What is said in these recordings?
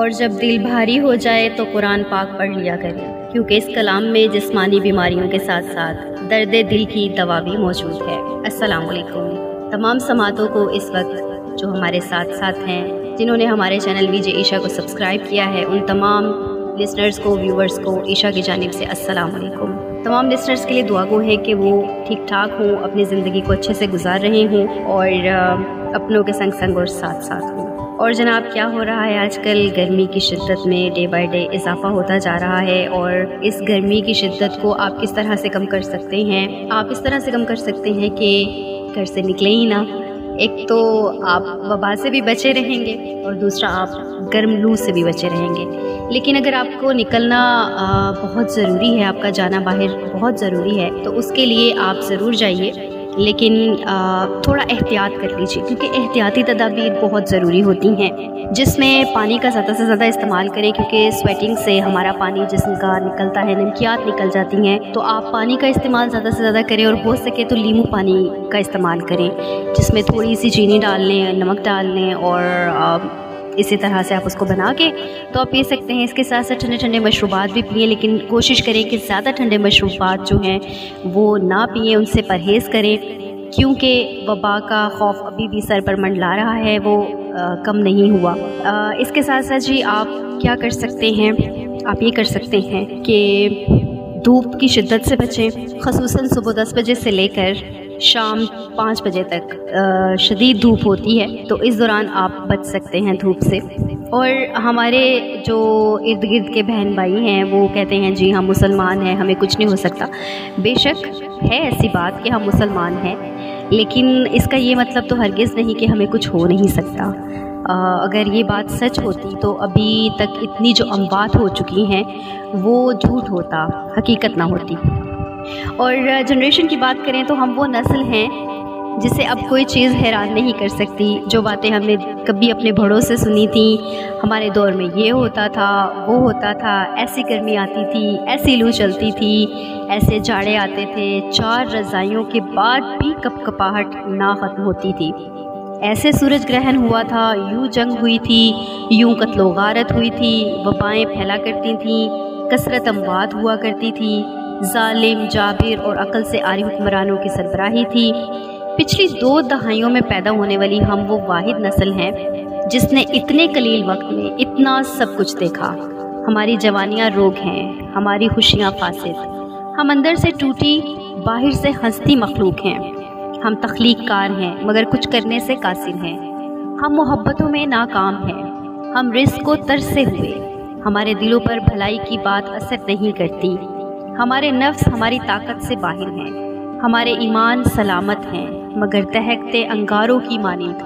اور جب دل بھاری ہو جائے تو قرآن پاک پڑھ لیا کریں کیونکہ اس کلام میں جسمانی بیماریوں کے ساتھ ساتھ درد دل کی دوا بھی موجود ہے۔ السلام علیکم۔ تمام سماعتوں کو اس وقت جو ہمارے ساتھ ساتھ ہیں، جنہوں نے ہمارے چینل وی جے عیشا کو سبسکرائب کیا ہے، ان تمام لسنرز کو ویورز کو عیشا کی جانب سے السلام علیکم۔ تمام لسنرز کے لیے دعا گو ہے کہ وہ ٹھیک ٹھاک ہوں، اپنی زندگی کو اچھے سے گزار رہے ہوں اور اپنوں کے سنگ سنگ اور ساتھ ساتھ ہوں۔ اور جناب، کیا ہو رہا ہے؟ آج کل گرمی کی شدت میں ڈے بائی ڈے اضافہ ہوتا جا رہا ہے اور اس گرمی کی شدت کو آپ کس طرح سے کم کر سکتے ہیں؟ آپ اس طرح سے کم کر سکتے ہیں کہ گھر سے نکلیں ہی نہ۔ ایک تو آپ وبا سے بھی بچے رہیں گے اور دوسرا آپ گرم لو سے بھی بچے رہیں گے۔ لیکن اگر آپ کو نکلنا بہت ضروری ہے، آپ کا جانا باہر بہت ضروری ہے، تو اس کے لیے آپ ضرور جائیے۔ لیکن تھوڑا احتیاط کر لیجیے کیونکہ احتیاطی تدابیر بہت ضروری ہوتی ہیں، جس میں پانی کا زیادہ سے زیادہ استعمال کریں، کیونکہ سویٹنگ سے ہمارا پانی جسم کا نکلتا ہے، نمکیات نکل جاتی ہیں، تو آپ پانی کا استعمال زیادہ سے زیادہ کریں اور ہو سکے تو لیمو پانی کا استعمال کریں، جس میں تھوڑی سی چینی ڈال لیں، نمک ڈال لیں اور اسی طرح سے آپ اس کو بنا کے تو آپ پی سکتے ہیں اس کے ساتھ ساتھ ٹھنڈے ٹھنڈے مشروبات بھی پئیں لیکن کوشش کریں کہ زیادہ ٹھنڈے مشروبات جو ہیں وہ نہ پئیں ان سے پرہیز کریں۔ کیونکہ وبا کا خوف ابھی بھی سر پر منڈلا رہا ہے، وہ کم نہیں ہوا۔ اس کے ساتھ ساتھ جی آپ کیا کر سکتے ہیں؟ آپ یہ کر سکتے ہیں کہ دھوپ کی شدت سے بچیں، خصوصاً صبح دس بجے سے لے کر شام پانچ بجے تک شدید دھوپ ہوتی ہے، تو اس دوران آپ بچ سکتے ہیں دھوپ سے۔ اور ہمارے جو ارد گرد کے بہن بھائی ہیں، وہ کہتے ہیں جی ہم مسلمان ہیں، ہمیں کچھ نہیں ہو سکتا۔ بے شک ہے ایسی بات کہ ہم مسلمان ہیں، لیکن اس کا یہ مطلب تو ہرگز نہیں کہ ہمیں کچھ ہو نہیں سکتا۔ اگر یہ بات سچ ہوتی تو ابھی تک اتنی جو اموات ہو چکی ہیں، وہ جھوٹ ہوتا، حقیقت نہ ہوتی۔ اور جنریشن کی بات کریں تو ہم وہ نسل ہیں جسے اب کوئی چیز حیران نہیں کر سکتی۔ جو باتیں ہم نے کبھی اپنے بڑوں سے سنی تھیں ہمارے دور میں یہ ہوتا تھا، وہ ہوتا تھا، ایسی گرمی آتی تھی، ایسی لو چلتی تھی، ایسے جاڑے آتے تھے، چار رضائیوں کے بعد بھی کپ کپاہٹ نہ ختم ہوتی تھی۔ ایسے سورج گرہن ہوا تھا، یوں جنگ ہوئی تھی، یوں قتل و غارت ہوئی تھی وبائیں پھیلا کرتی تھیں، کثرت اموات ہوا کرتی تھی۔ ظالم، جابر اور عقل سے آری حکمرانوں کی سربراہی تھی۔ پچھلی دو دہائیوں میں پیدا ہونے والی ہم وہ واحد نسل ہیں جس نے اتنے قلیل وقت میں اتنا سب کچھ دیکھا۔ ہماری جوانیاں روگ ہیں، ہماری خوشیاں فاسد۔ ہم اندر سے ٹوٹی، باہر سے ہنستی مخلوق ہیں۔ ہم تخلیق کار ہیں، مگر کچھ کرنے سے قاصر ہیں۔ ہم محبتوں میں ناکام ہیں۔ ہم رزق کو ترسے ہوئے۔ ہمارے دلوں پر بھلائی کی بات اثر نہیں کرتی۔ ہمارے نفس ہماری طاقت سے باہر ہیں۔ ہمارے ایمان سلامت ہیں، مگر تہکتے انگاروں کی مانند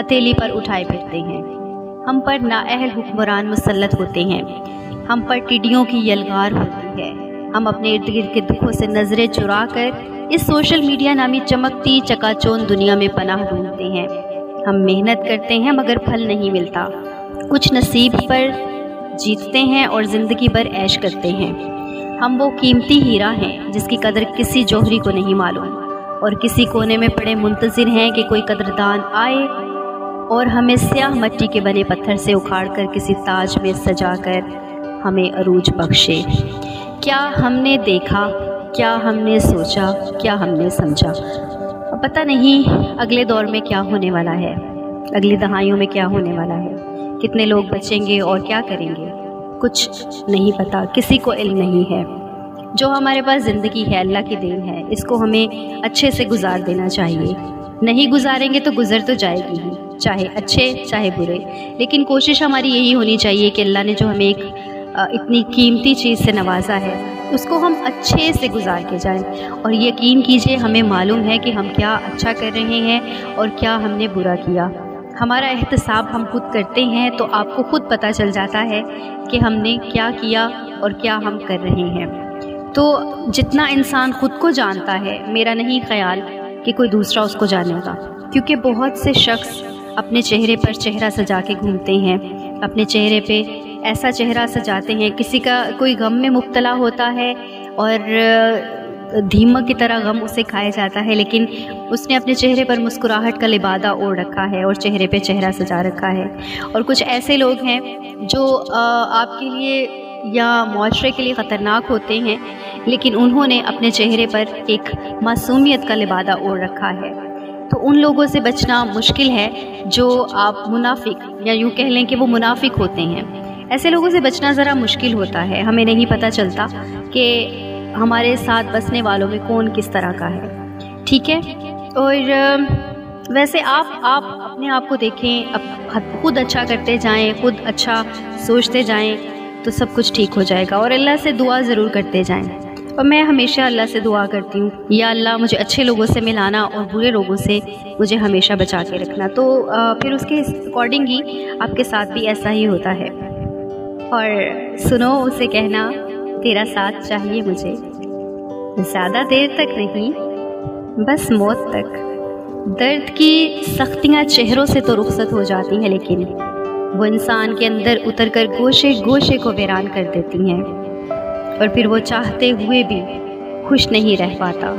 ہتھیلی پر اٹھائے پھرتے ہیں۔ ہم پر نااہل حکمران مسلط ہوتے ہیں۔ ہم پر ٹڈیوں کی یلغار ہوتی ہے۔ ہم اپنے ارد گرد کے دکھوں سے نظریں چرا کر اس سوشل میڈیا نامی چمکتی چکا چون دنیا میں پناہ ڈھونڈتے ہیں۔ ہم محنت کرتے ہیں مگر پھل نہیں ملتا۔ کچھ نصیب پر جیتتے ہیں اور زندگی پر عیش کرتے ہیں۔ ہم وہ قیمتی ہیرا ہیں جس کی قدر کسی جوہری کو نہیں معلوم اور کسی کونے میں پڑے منتظر ہیں کہ کوئی قدردان آئے اور ہمیں سیاہ مٹی کے بنے پتھر سے اکھاڑ کر کسی تاج میں سجا کر ہمیں عروج بخشے۔ کیا ہم نے دیکھا؟ کیا ہم نے سوچا؟ کیا ہم نے سمجھا؟ پتہ نہیں اگلے دور میں کیا ہونے والا ہے، اگلی دہائیوں میں کیا ہونے والا ہے، کتنے لوگ بچیں گے اور کیا کریں گے؟ کچھ نہیں پتہ کسی کو علم نہیں ہے۔ جو ہمارے پاس زندگی ہے، اللہ کی دین ہے، اس کو ہمیں اچھے سے گزار دینا چاہیے۔ نہیں گزاریں گے تو گزر تو جائے گی ہی، چاہے اچھے چاہے برے۔ لیکن کوشش ہماری یہی ہونی چاہیے کہ اللہ نے جو ہمیں ایک اتنی قیمتی چیز سے نوازا ہے، اس کو ہم اچھے سے گزار کے جائیں۔ اور یقین کیجیے، ہمیں معلوم ہے کہ ہم کیا اچھا کر رہے ہیں اور کیا ہم نے برا کیا۔ ہمارا احتساب ہم خود کرتے ہیں تو آپ کو خود پتہ چل جاتا ہے کہ ہم نے کیا کیا اور کیا ہم کر رہے ہیں۔ تو جتنا انسان خود کو جانتا ہے، میرا نہیں خیال کہ کوئی دوسرا اس کو جانے گا۔ کیونکہ بہت سے شخص اپنے چہرے پر چہرہ سجا کے گھومتے ہیں۔ اپنے چہرے پہ ایسا چہرہ سجاتے ہیں، کسی کا کوئی غم میں مبتلا ہوتا ہے اور دھیمک کی طرح غم اسے کھایا جاتا ہے، لیکن اس نے اپنے چہرے پر مسکراہٹ کا لبادہ اوڑھ رکھا ہے اور چہرے پہ چہرہ سجا رکھا ہے۔ اور کچھ ایسے لوگ ہیں جو آپ کے لیے یا معاشرے کے لیے خطرناک ہوتے ہیں، لیکن انہوں نے اپنے چہرے پر ایک معصومیت کا لبادہ اوڑھ رکھا ہے۔ تو ان لوگوں سے بچنا مشکل ہے جو آپ منافق یا یوں کہہ لیں کہ وہ منافق ہوتے ہیں۔ ایسے لوگوں سے بچنا ذرا مشکل ہوتا ہے، ہمیں نہیں پتہ چلتا کہ ہمارے ساتھ بسنے والوں میں کون کس طرح کا ہے؟ ٹھیک ہے؟ اور ویسے آپ آپ اپنے آپ کو دیکھیں خود اچھا کرتے جائیں، خود اچھا سوچتے جائیں، تو سب کچھ ٹھیک ہو جائے گا۔ اور اللہ سے دعا ضرور کرتے جائیں۔ اور میں ہمیشہ اللہ سے دعا کرتی ہوں، یا اللہ مجھے اچھے لوگوں سے ملانا اور برے لوگوں سے مجھے ہمیشہ بچا کے رکھنا۔ تو پھر اس کے اکارڈنگ ہی آپ کے ساتھ بھی ایسا ہی ہوتا ہے۔ اور سنو، اسے کہنا، تیرا ساتھ چاہیے مجھے۔ زیادہ دیر تک نہیں، بس موت تک۔ درد کی سختیاں چہروں سے تو رخصت ہو جاتی ہیں، لیکن وہ انسان کے اندر اتر کر گوشے گوشے کو ویران کر دیتی ہیں۔ اور پھر وہ چاہتے ہوئے بھی خوش نہیں رہ پاتا۔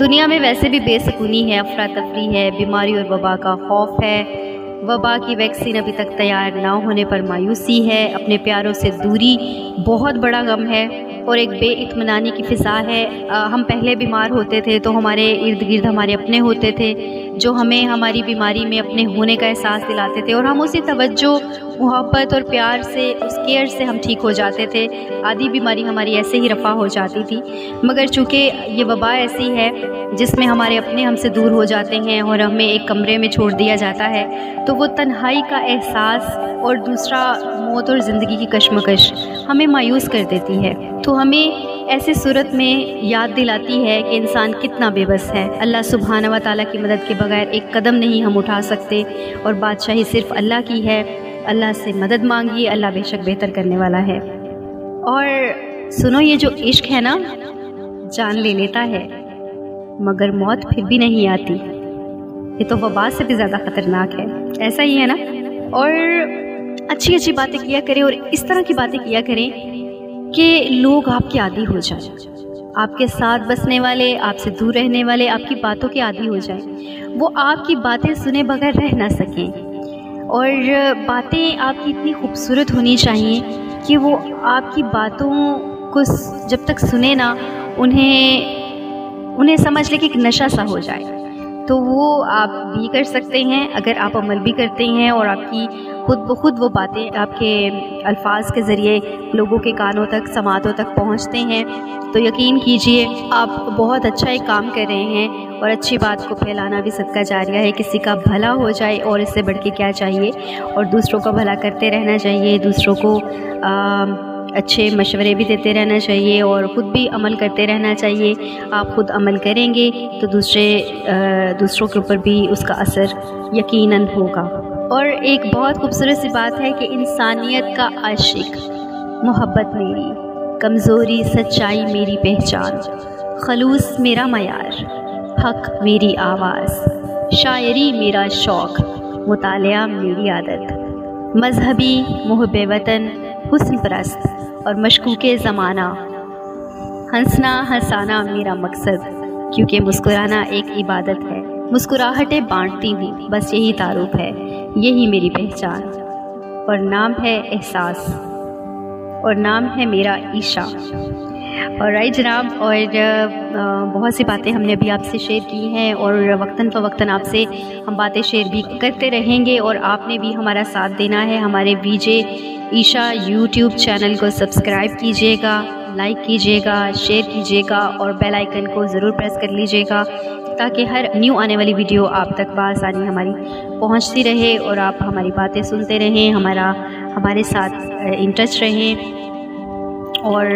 دنیا میں ویسے بھی بے سکونی ہے افراتفری ہے، بیماری اور وبا کا خوف ہے۔ وبا کی ویکسین ابھی تک تیار نہ ہونے پر مایوسی ہے۔ اپنے پیاروں سے دوری بہت بڑا غم ہے۔ اور ایک بے اطمینانی کی فضا ہے۔ ہم پہلے بیمار ہوتے تھے تو ہمارے ارد گرد ہمارے اپنے ہوتے تھے۔ جو ہمیں ہماری بیماری میں اپنے ہونے کا احساس دلاتے تھے اور ہم اسی توجہ، محبت اور پیار سے، اس کیئر سے ہم ٹھیک ہو جاتے تھے۔ آدھی بیماری ہماری ایسے ہی رفع ہو جاتی تھی۔ مگر چونکہ یہ وبا ایسی ہے جس میں ہمارے اپنے ہم سے دور ہو جاتے ہیں اور ہمیں ایک کمرے میں چھوڑ دیا جاتا ہے، تو وہ تنہائی کا احساس اور دوسرا موت اور زندگی کی کشمکش ہمیں مایوس کر دیتی ہے۔ تو ہمیں ایسے صورت میں یاد دلاتی ہے کہ انسان کتنا بے بس ہے۔ اللہ سبحانہ و تعالیٰ کی مدد کے بغیر ایک قدم نہیں ہم اٹھا سکتے اور بادشاہی صرف اللہ کی ہے۔ اللہ سے مدد مانگیے اللہ بے شک بہتر کرنے والا ہے۔ اور سنو، یہ جو عشق ہے نا، جان لے لیتا ہے، مگر موت پھر بھی نہیں آتی۔ یہ تو وبا سے بھی زیادہ خطرناک ہے۔ ایسا ہی ہے نا۔ اور اچھی اچھی باتیں کیا کریں اور اس طرح کی باتیں کیا کریں کہ لوگ آپ کے عادی ہو جائیں۔ آپ کے ساتھ بسنے والے، آپ سے دور رہنے والے، آپ کی باتوں کے عادی ہو جائیں۔ وہ آپ کی باتیں سنے بغیر رہ نہ سکیں۔ اور باتیں آپ کی اتنی خوبصورت ہونی چاہیے کہ وہ آپ کی باتوں کو جب تک سنے نا، انہیں انہیں سمجھ لے کہ ایک نشہ سا ہو جائے۔ تو وہ آپ بھی کر سکتے ہیں، اگر آپ عمل بھی کرتے ہیں اور آپ کی خود بخود وہ باتیں آپ کے الفاظ کے ذریعے لوگوں کے کانوں تک، سماعتوں تک پہنچتے ہیں۔ تو یقین کیجیے، آپ بہت اچھا ایک کام کر رہے ہیں اور اچھی بات کو پھیلانا بھی صدقہ جاریہ ہے۔ کسی کا بھلا ہو جائے اور اس سے بڑھ کے کیا چاہیے؟ اور دوسروں کا بھلا کرتے رہنا چاہیے، دوسروں کو اچھے مشورے بھی دیتے رہنا چاہیے اور خود بھی عمل کرتے رہنا چاہیے۔ آپ خود عمل کریں گے تو دوسرے دوسروں کے اوپر بھی اس کا اثر یقیناً ہوگا۔ اور ایک بہت خوبصورت سی بات ہے کہ انسانیت کا عاشق، محبت میری، کمزوری، سچائی میری پہچان، خلوص میرا معیار، حق میری آواز، شاعری میرا شوق، مطالعہ میری عادت، مذہبی محب وطن، حسن پرست اور مشکوک زمانہ۔ ہنسنا، ہنسانا میرا مقصد، کیونکہ مسکرانا ایک عبادت ہے، مسکراہٹیں بانٹتی ہوں، بس یہی تعارف ہے۔ یہی میری پہچان۔ اور نام ہے احساس۔ اور نام ہے میرا عیشا اور رائی جناب، اور بہت سی باتیں ہم نے ابھی آپ سے شیئر کی ہیں، اور وقتاً فوقتاً آپ سے ہم باتیں شیئر بھی کرتے رہیں گے، اور آپ نے بھی ہمارا ساتھ دینا ہے۔ ہمارے V J Aisha YouTube channel کو سبسکرائب کیجیے گا، لائک کیجیے گا، شیئر کیجیے گا، اور بیل آئیکن کو ضرور پریس کر لیجیے گا۔ تاکہ ہر نیو آنے والی ویڈیو آپ تک بآسانی ہماری پہنچتی رہے اور آپ ہماری باتیں سنتے رہیں، ہمارا ہمارے ساتھ انٹرسٹ رہیں۔ اور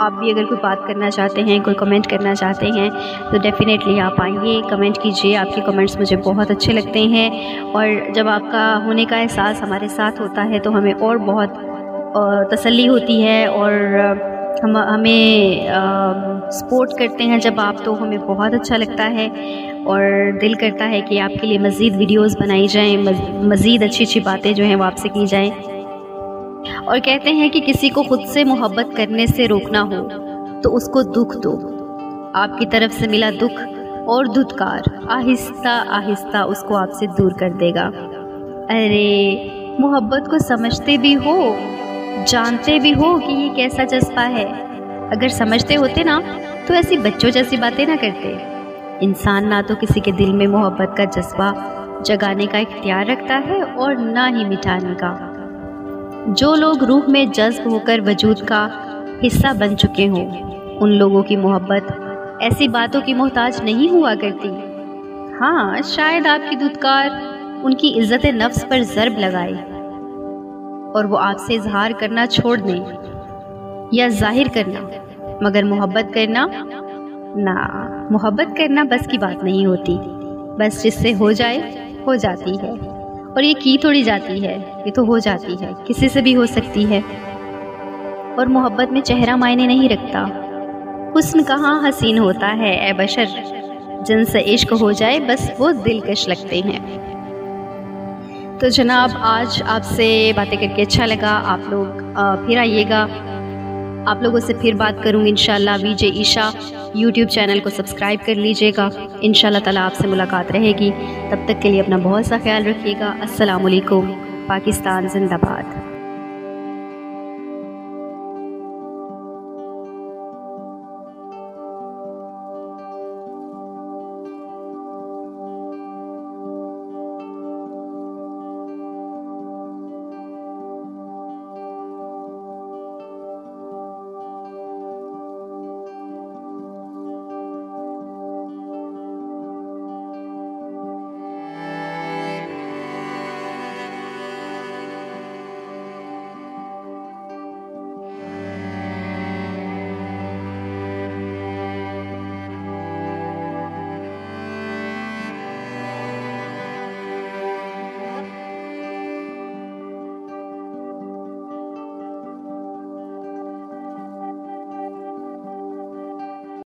آپ بھی اگر کوئی بات کرنا چاہتے ہیں، کوئی کمنٹ کرنا چاہتے ہیں، تو ڈیفینیٹلی آپ آئیے کمنٹ کیجیے۔ آپ کے کمنٹس مجھے بہت اچھے لگتے ہیں۔ اور جب آپ کا ہونے کا احساس ہمارے ساتھ ہوتا ہے تو ہمیں اور بہت تسلی ہوتی ہے اور ہم ہمیں سپورٹ کرتے ہیں جب آپ تو ہمیں بہت اچھا لگتا ہے اور دل کرتا ہے کہ آپ کے لیے مزید ویڈیوز بنائی جائیں مزید اچھی اچھی باتیں جو ہیں وہ آپ سے کی جائیں۔ اور کہتے ہیں کہ کسی کو خود سے محبت کرنے سے روکنا ہو تو اس کو دکھ دو۔ آپ کی طرف سے ملا دکھ اور دھتکار، آہستہ آہستہ اس کو آپ سے دور کر دے گا۔ ارے، محبت کو سمجھتے بھی ہو جانتے بھی ہو کہ یہ کیسا جذبہ ہے۔ اگر سمجھتے ہوتے نا، تو ایسی بچوں جیسی باتیں نہ کرتے۔ انسان نہ تو کسی کے دل میں محبت کا جذبہ جگانے کا اختیار رکھتا ہے اور نہ ہی مٹانے کا۔ جو لوگ روح میں جذب ہو کر وجود کا حصہ بن چکے ہوں، ان لوگوں کی محبت ایسی باتوں کی محتاج نہیں ہوا کرتی۔ ہاں شاید آپ کی دودکار ان کی عزت نفس پر ضرب لگائے۔ اور وہ آپ سے اظہار کرنا چھوڑ دیں یا ظاہر کرنا، مگر محبت کرنا، نہ، محبت کرنا بس کی بات نہیں ہوتی۔ بس جس سے ہو جائے، ہو جاتی ہے۔ اور یہ کی تھوڑی جاتی ہے، یہ تو ہو جاتی ہے، کسی سے بھی ہو سکتی ہے۔ اور محبت میں چہرہ معنی نہیں رکھتا۔ حسن کہاں حسین ہوتا ہے، اے بشر؟ جن سے عشق ہو جائے، بس وہ دلکش لگتے ہیں۔ تو جناب، آج آپ سے باتیں کر کے اچھا لگا۔ آپ لوگ پھر آئیے گا۔ آپ لوگوں سے پھر بات کروں گی انشاءاللہ۔ V J Aisha YouTube channel کو سبسکرائب کر لیجیے گا۔ انشاءاللہ تعالیٰ آپ سے ملاقات رہے گی۔ تب تک کے لیے اپنا بہت سا خیال رکھیے گا۔ السلام علیکم۔ پاکستان زندہ باد۔